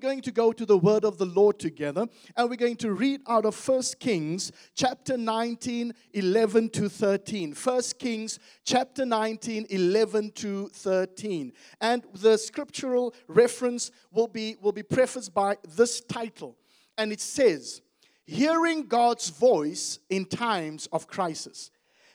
going to go to the word of the Lord together and we're going to read out of First Kings chapter 19 11 to 13 First Kings chapter 19 11 to 13 and the scriptural reference will be will be prefaced by this title and it says hearing God's voice in times of crisis.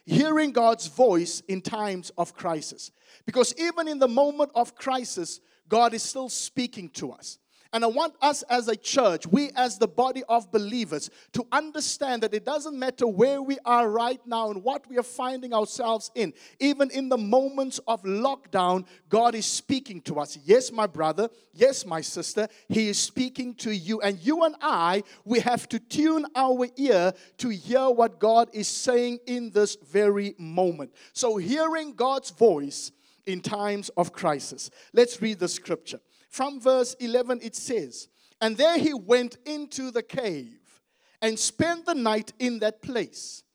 Hearing God's voice in times of crisis. Because even in the moment of crisis God is still speaking to us and I want us as a church, we as the body of believers, to understand that it doesn't matter where we are right now and what we are finding ourselves in. Even in the moments of lockdown, God is speaking to us. Yes, my brother. Yes, my sister. He is speaking to you. And you and I, we have to tune our ear to hear what God is saying in this very moment. So, hearing God's voice in times of crisis. Let's read the scripture. From verse 11, it says, And there he went into the cave and spent the night in that place.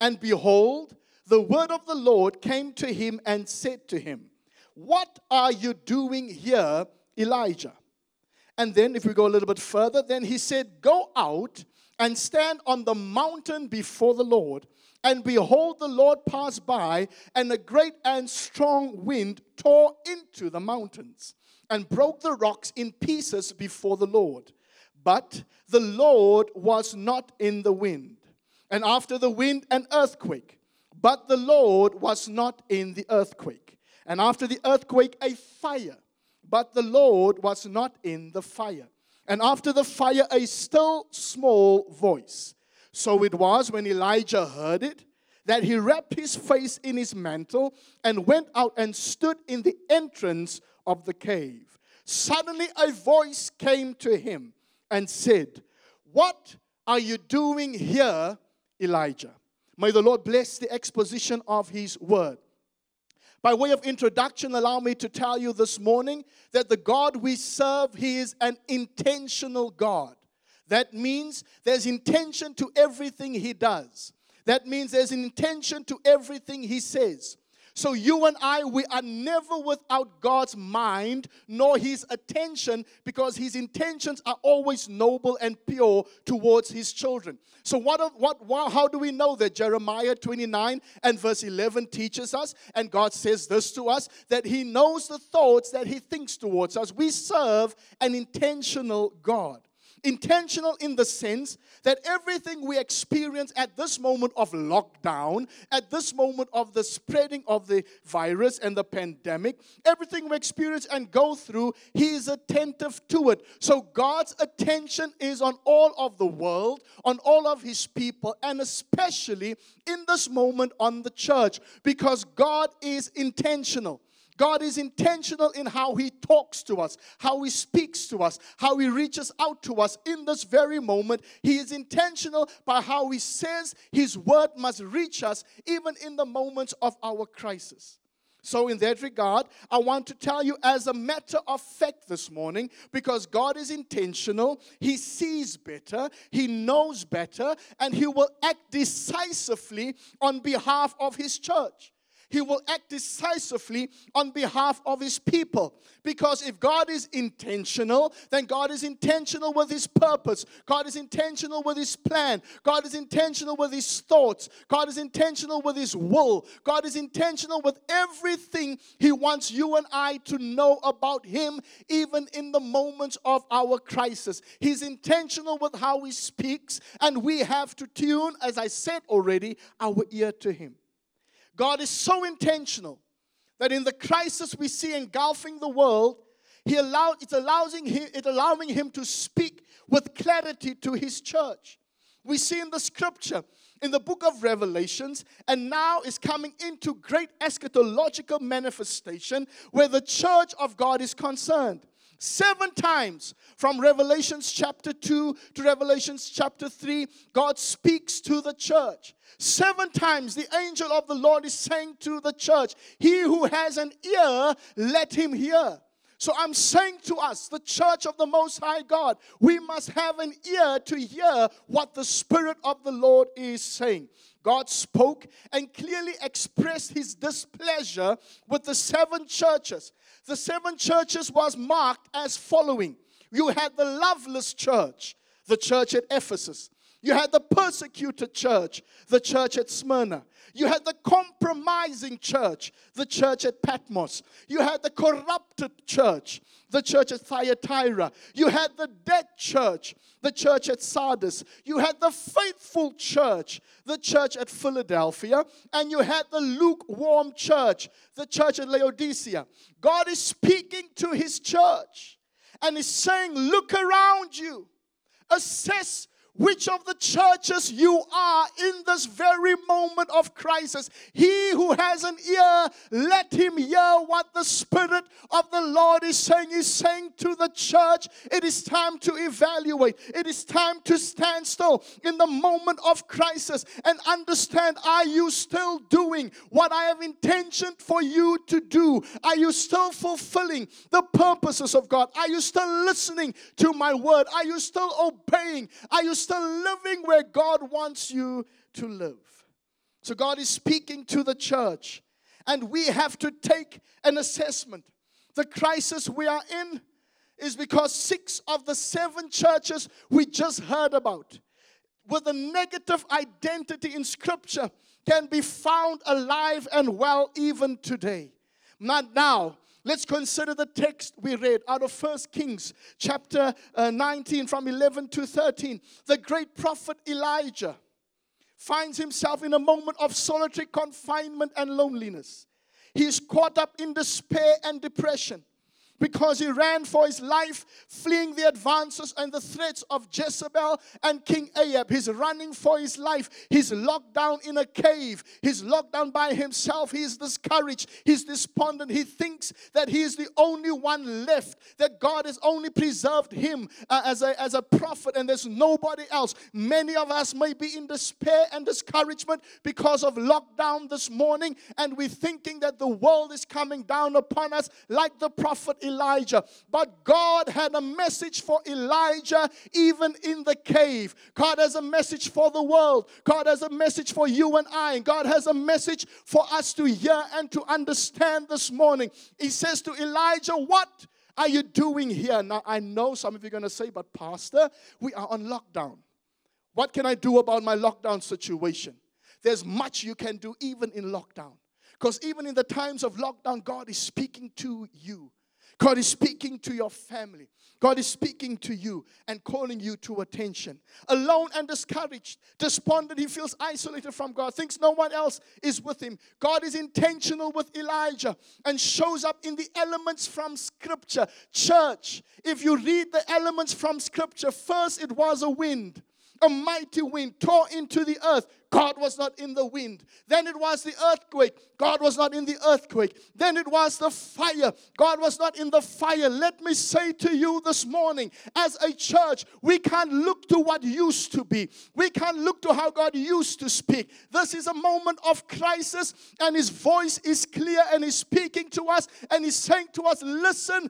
And behold, the word of the Lord came to him and said to him, What are you doing here, Elijah? And then, if we go a little bit further, then he said, Go out and stand on the mountain before the Lord. And behold, the Lord passed by, and a great and strong wind tore into the mountains and broke the rocks in pieces before the Lord. But the Lord was not in the wind. And after the wind, an earthquake. But the Lord was not in the earthquake. And after the earthquake, a fire. But the Lord was not in the fire. And after the fire, a still small voice. So it was when Elijah heard it that he wrapped his face in his mantle and went out and stood in the entrance of the cave. Suddenly a voice came to him and said, What are you doing here, Elijah? May the Lord bless the exposition of his word. By way of introduction, allow me to tell you this morning that the God we serve, He is an intentional God. That means there's intention to everything He does. That means there's an intention to everything He says. So, you and I, we are never without God's mind nor His attention because His intentions are always noble and pure towards His children. So, what, what, what, how do we know that? Jeremiah 29 and verse 11 teaches us, and God says this to us that He knows the thoughts that He thinks towards us. We serve an intentional God. Intentional in the sense that everything we experience at this moment of lockdown, at this moment of the spreading of the virus and the pandemic, everything we experience and go through, He is attentive to it. So God's attention is on all of the world, on all of His people, and especially in this moment on the church, because God is intentional. God is intentional in how He talks to us, how He speaks to us, how He reaches out to us in this very moment. He is intentional by how He says His word must reach us even in the moments of our crisis. So, in that regard, I want to tell you as a matter of fact this morning, because God is intentional, He sees better, He knows better, and He will act decisively on behalf of His church. He will act decisively on behalf of his people. Because if God is intentional, then God is intentional with his purpose. God is intentional with his plan. God is intentional with his thoughts. God is intentional with his will. God is intentional with everything he wants you and I to know about him, even in the moments of our crisis. He's intentional with how he speaks, and we have to tune, as I said already, our ear to him. God is so intentional that in the crisis we see engulfing the world, he allowed, it's allowing him, it allowing him to speak with clarity to his church. We see in the scripture, in the book of Revelations, and now is coming into great eschatological manifestation where the church of God is concerned. Seven times from Revelations chapter 2 to Revelations chapter 3, God speaks to the church. Seven times the angel of the Lord is saying to the church, He who has an ear, let him hear. So I'm saying to us, the church of the Most High God, we must have an ear to hear what the Spirit of the Lord is saying. God spoke and clearly expressed his displeasure with the seven churches. The seven churches was marked as following You had the loveless church, the church at Ephesus. You had the persecuted church, the church at Smyrna. You had the compromising church, the church at Patmos. You had the corrupted church, the church at Thyatira. You had the dead church, the church at Sardis. You had the faithful church, the church at Philadelphia. And you had the lukewarm church, the church at Laodicea. God is speaking to his church and is saying, Look around you, assess which of the churches you are in this very moment of crisis. He who has an ear, let him hear what the Spirit of the Lord is saying. He's saying to the church, it is time to evaluate, it is time to stand still in the moment of crisis and understand are you still doing what I have intentioned for you to do? Are you still fulfilling the purposes of God? Are you still listening to my word? Are you still obeying? Are you still living where God wants you to live. So God is speaking to the church, and we have to take an assessment. The crisis we are in is because six of the seven churches we just heard about with a negative identity in Scripture can be found alive and well even today. Not now, Let's consider the text we read out of First Kings chapter uh, 19 from 11 to 13. The great prophet Elijah finds himself in a moment of solitary confinement and loneliness. He is caught up in despair and depression because he ran for his life, fleeing the advances and the threats of Jezebel and King Ahab. He's running for his life. He's locked down in a cave. He's locked down by himself. He's discouraged. He's despondent. He thinks that he is the only one left, that God has only preserved him uh, as, a, as a prophet and there's nobody else. Many of us may be in despair and discouragement because of lockdown this morning, and we're thinking that the world is coming down upon us like the prophet Elijah. But God had a message for Elijah even in the cave. God has a message for the world. God has a message for you and I. And God has a message for us to hear and to understand this morning. He says to Elijah, What? are you doing here? Now, I know some of you are going to say, but Pastor, we are on lockdown. What can I do about my lockdown situation? There's much you can do even in lockdown. Because even in the times of lockdown, God is speaking to you. God is speaking to your family. God is speaking to you and calling you to attention. Alone and discouraged, despondent, he feels isolated from God, thinks no one else is with him. God is intentional with Elijah and shows up in the elements from Scripture. Church, if you read the elements from Scripture, first it was a wind, a mighty wind tore into the earth. God was not in the wind. Then it was the earthquake. God was not in the earthquake. Then it was the fire. God was not in the fire. Let me say to you this morning, as a church, we can't look to what used to be. We can't look to how God used to speak. This is a moment of crisis, and His voice is clear and He's speaking to us and He's saying to us, Listen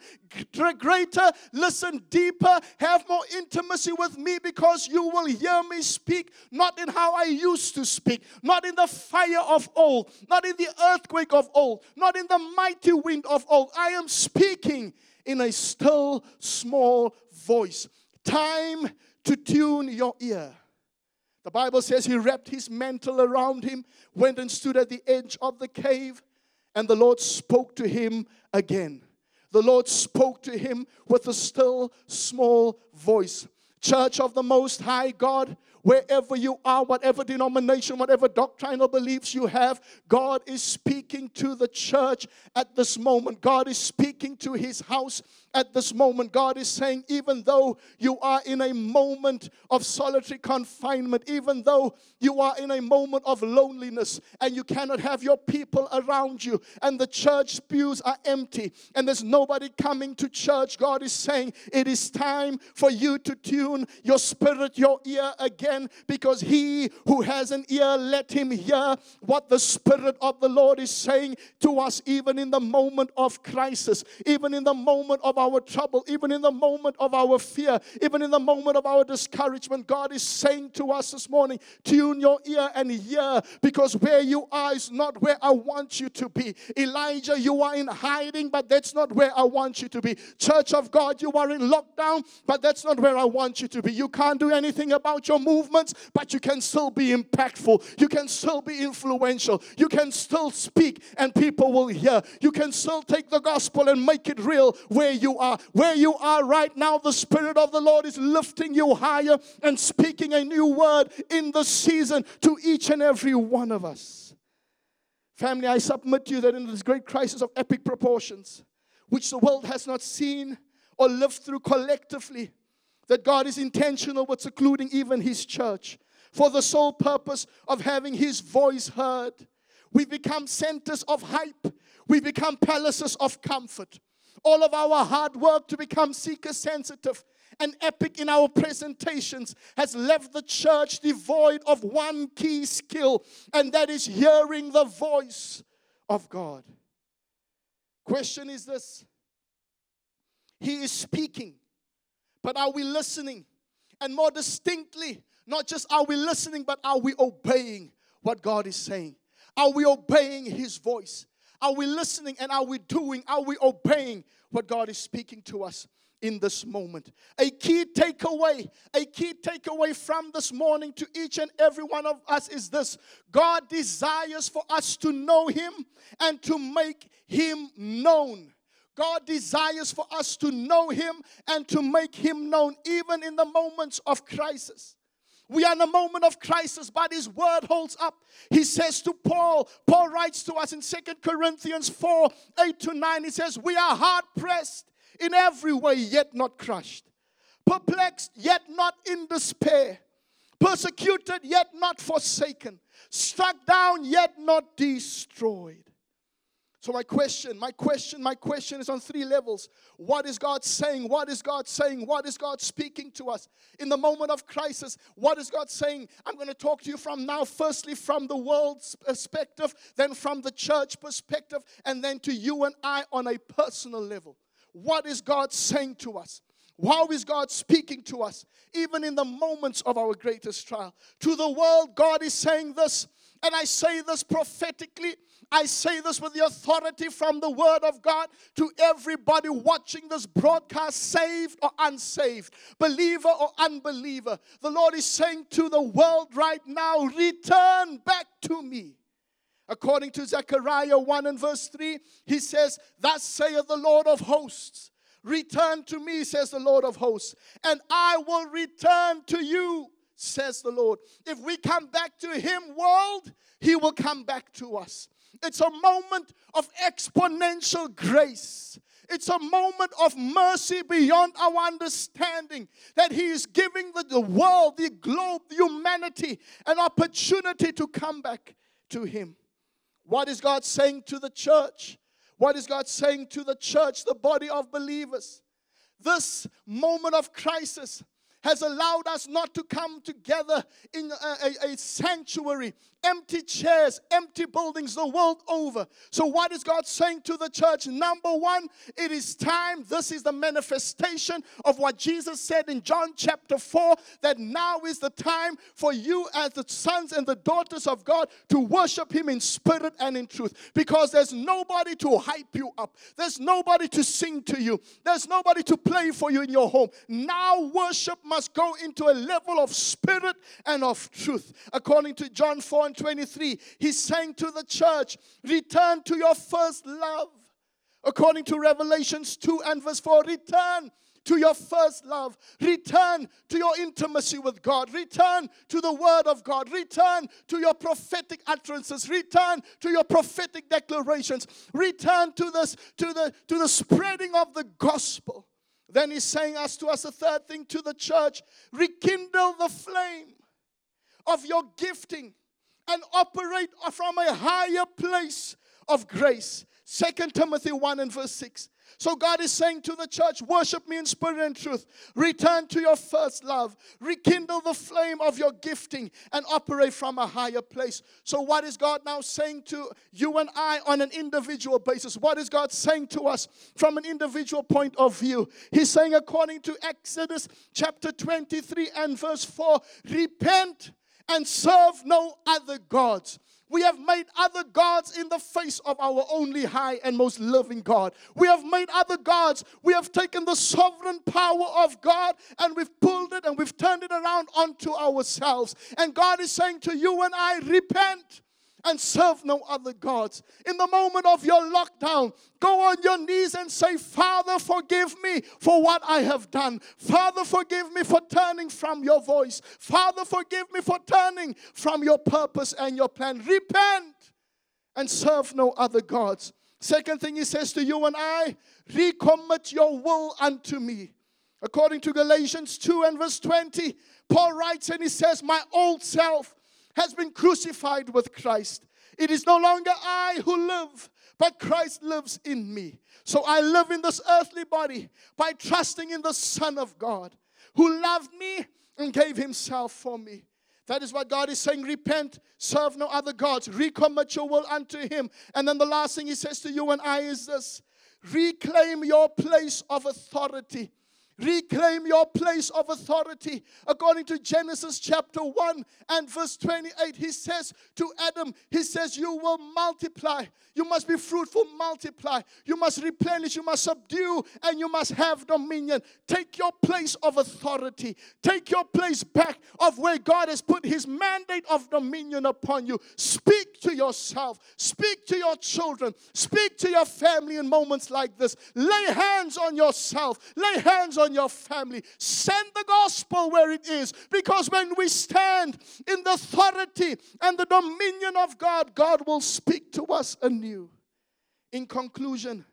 greater, listen deeper, have more intimacy with me because you will hear me speak, not in how I used to speak, not in the fire of old, not in the earthquake of old, not in the mighty wind of old. I am speaking in a still small voice. Time to tune your ear. The Bible says he wrapped his mantle around him, went and stood at the edge of the cave, and the Lord spoke to him again. The Lord spoke to him with a still small voice. Church of the Most High God, wherever you are, whatever denomination, whatever doctrinal beliefs you have, God is speaking to the church at this moment. God is speaking to his house at this moment. God is saying, even though you are in a moment of solitary confinement, even though you are in a moment of loneliness and you cannot have your people around you, and the church pews are empty and there's nobody coming to church, God is saying, it is time for you to tune your spirit, your ear again, because he who has an ear, let him hear what the Spirit of the Lord is saying to us, even in the moment of crisis, even in the moment of our trouble, even in the moment of our fear, even in the moment of our discouragement, God is saying to us this morning, tune your ear and hear because where you are is not where I want you to be. Elijah, you are in hiding, but that's not where I want you to be. Church of God, you are in lockdown, but that's not where I want you to be. You can't do anything about your movements, but you can still be impactful. You can still be influential. You can still speak, and people will hear. You can still take the gospel and make it real where you are. Where you are right now, the Spirit of the Lord is lifting you higher and speaking a new word in the season to each and every one of us. Family, I submit to you that in this great crisis of epic proportions, which the world has not seen or lived through collectively, that God is intentional with secluding even His church for the sole purpose of having His voice heard. We become centers of hype, we become palaces of comfort. All of our hard work to become seeker sensitive and epic in our presentations has left the church devoid of one key skill, and that is hearing the voice of God. Question is this He is speaking, but are we listening? And more distinctly, not just are we listening, but are we obeying what God is saying? Are we obeying His voice? Are we listening and are we doing? Are we obeying what God is speaking to us in this moment? A key takeaway, a key takeaway from this morning to each and every one of us is this God desires for us to know Him and to make Him known. God desires for us to know Him and to make Him known, even in the moments of crisis. We are in a moment of crisis, but his word holds up. He says to Paul, Paul writes to us in Second Corinthians 4 8 to 9, he says, We are hard pressed in every way, yet not crushed, perplexed, yet not in despair, persecuted, yet not forsaken, struck down, yet not destroyed. So, my question, my question, my question is on three levels. What is God saying? What is God saying? What is God speaking to us? In the moment of crisis, what is God saying? I'm going to talk to you from now, firstly, from the world's perspective, then from the church perspective, and then to you and I on a personal level. What is God saying to us? How is God speaking to us, even in the moments of our greatest trial? To the world, God is saying this, and I say this prophetically I say this with the authority from the Word of God to everybody watching this broadcast, saved or unsaved, believer or unbeliever. The Lord is saying to the world right now, return back to me. According to Zechariah 1 and verse 3, he says, Thus saith the Lord of hosts, Return to me, says the Lord of hosts, and I will return to you, says the Lord. If we come back to him, world, he will come back to us. It's a moment of exponential grace. It's a moment of mercy beyond our understanding that He is giving the, the world, the globe, the humanity an opportunity to come back to Him. What is God saying to the church? What is God saying to the church, the body of believers? This moment of crisis has allowed us not to come together in a, a, a, sanctuary, empty chairs, empty buildings the world over. So, what is God saying to the church? Number one, it is time. This is the manifestation of what Jesus said in John chapter 4 that now is the time for you, as the sons and the daughters of God, to worship Him in spirit and in truth. Because there's nobody to hype you up, there's nobody to sing to you, there's nobody to play for you in your home. Now, worship must go into a level of spirit and of truth. According to John 4 and 23, he's saying to the church, Return to your first love. According to Revelations 2 and verse 4, return to your first love. Return to your intimacy with God. Return to the Word of God. Return to your prophetic utterances. Return to your prophetic declarations. Return to this, to the to the spreading of the gospel. Then he's saying us to us a third thing to the church rekindle the flame of your gifting and operate from a higher place of grace. Second Timothy 1 and verse 6. So God is saying to the church, worship me in spirit and truth. Return to your first love. Rekindle the flame of your gifting and operate from a higher place. So what is God now saying to you and I on an individual basis? What is God saying to us from an individual point of view? He's saying according to Exodus chapter 23 and verse 4, repent and serve no other gods. We have made other gods in the face of our only high and most loving God. We have made other gods. We have taken the sovereign power of God and we've pulled it and we've turned it around onto ourselves. And God is saying to you and I, repent and serve no other gods. In the moment of your lockdown, go on your knees and say, Father, forgive me for what I have done. Father, forgive me for turning from your voice. Father, forgive me for turning from your purpose and your plan. Repent and serve no other gods. Second thing he says to you and I, recommit your will unto me. According to Galatians 2 and verse 20, Paul writes and he says, My old self has been crucified with Christ. It is no longer I who live, but Christ lives in me. So I live in this earthly body by trusting in the Son of God who loved me and gave himself for me. That is what God is saying. Repent, serve no other gods, recommit your will unto Him. And then the last thing He says to you and I is this reclaim your place of authority Reclaim your place of authority. According to Genesis chapter 1 and verse 28, he says to Adam, He says, You will multiply. You must be fruitful, multiply. You must replenish, you must subdue, and you must have dominion. Take your place of authority. Take your place back of where God has put His mandate of dominion upon you. To yourself, speak to your children, speak to your family in moments like this. Lay hands on yourself, lay hands on your family. Send the gospel where it is. Because when we stand in the authority and the dominion of God, God will speak to us anew. In conclusion,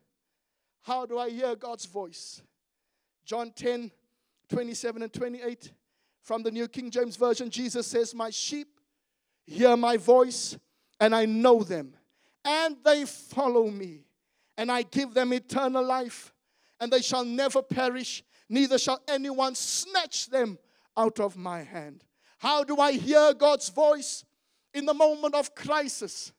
how do I hear God's voice? John 10 27 and 28 from the New King James Version, Jesus says, My sheep hear my voice, and I know them, and they follow me, and I give them eternal life, and they shall never perish, neither shall anyone snatch them out of my hand. How do I hear God's voice? In the moment of crisis,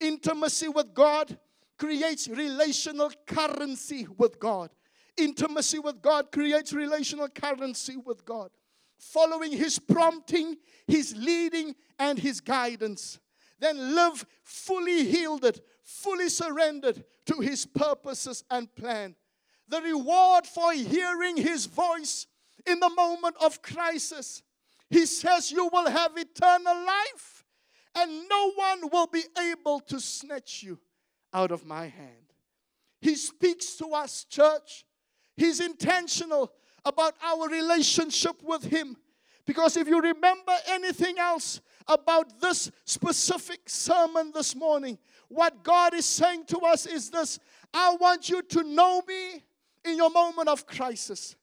intimacy with God creates relational currency with God. Intimacy with God creates relational currency with God. Following His prompting, His leading, and His guidance. Then live fully yielded, fully surrendered to His purposes and plan the reward for hearing his voice in the moment of crisis. He says, You will have eternal life, and no one will be able to snatch you out of my hand. He speaks to us, church. He's intentional about our relationship with Him. Because if you remember anything else about this specific sermon this morning, what God is saying to us is this I want you to know me in your moment of crisis.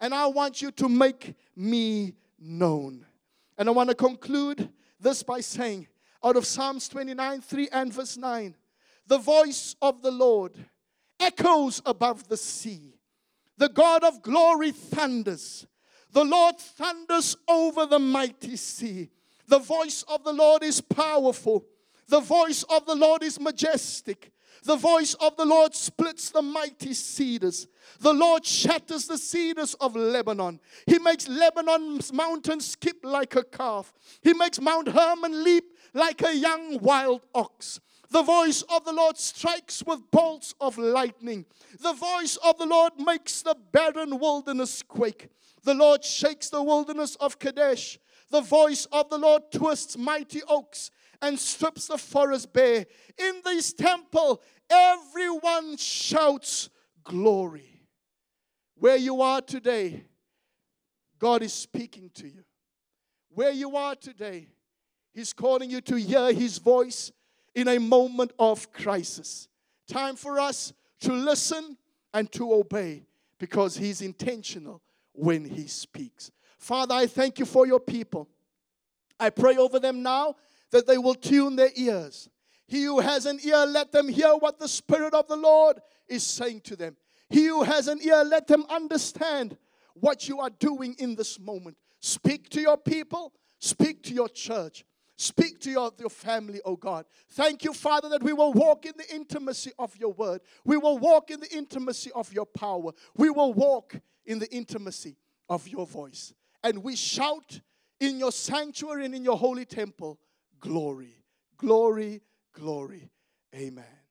And I want you to make me known. And I want to conclude this by saying, out of Psalms 29, 3 and verse 9, the voice of the Lord echoes above the sea. The God of glory thunders. The Lord thunders over the mighty sea. The voice of the Lord is powerful. The voice of the Lord is majestic. The voice of the Lord splits the mighty cedars. The Lord shatters the cedars of Lebanon. He makes Lebanon's mountains skip like a calf. He makes Mount Hermon leap like a young wild ox. The voice of the Lord strikes with bolts of lightning. The voice of the Lord makes the barren wilderness quake. The Lord shakes the wilderness of Kadesh. The voice of the Lord twists mighty oaks and strips the forest bare. In this temple, everyone shouts glory. Where you are today, God is speaking to you. Where you are today, He's calling you to hear His voice in a moment of crisis. Time for us to listen and to obey because He's intentional when He speaks. Father, I thank you for your people. I pray over them now that they will tune their ears. He who has an ear, let them hear what the Spirit of the Lord is saying to them. He who has an ear, let them understand what you are doing in this moment. Speak to your people, speak to your church. Speak to your, your family, oh God. Thank you, Father, that we will walk in the intimacy of your word. We will walk in the intimacy of your power. We will walk in the intimacy of your voice. And we shout in your sanctuary and in your holy temple, glory, glory, glory. Amen.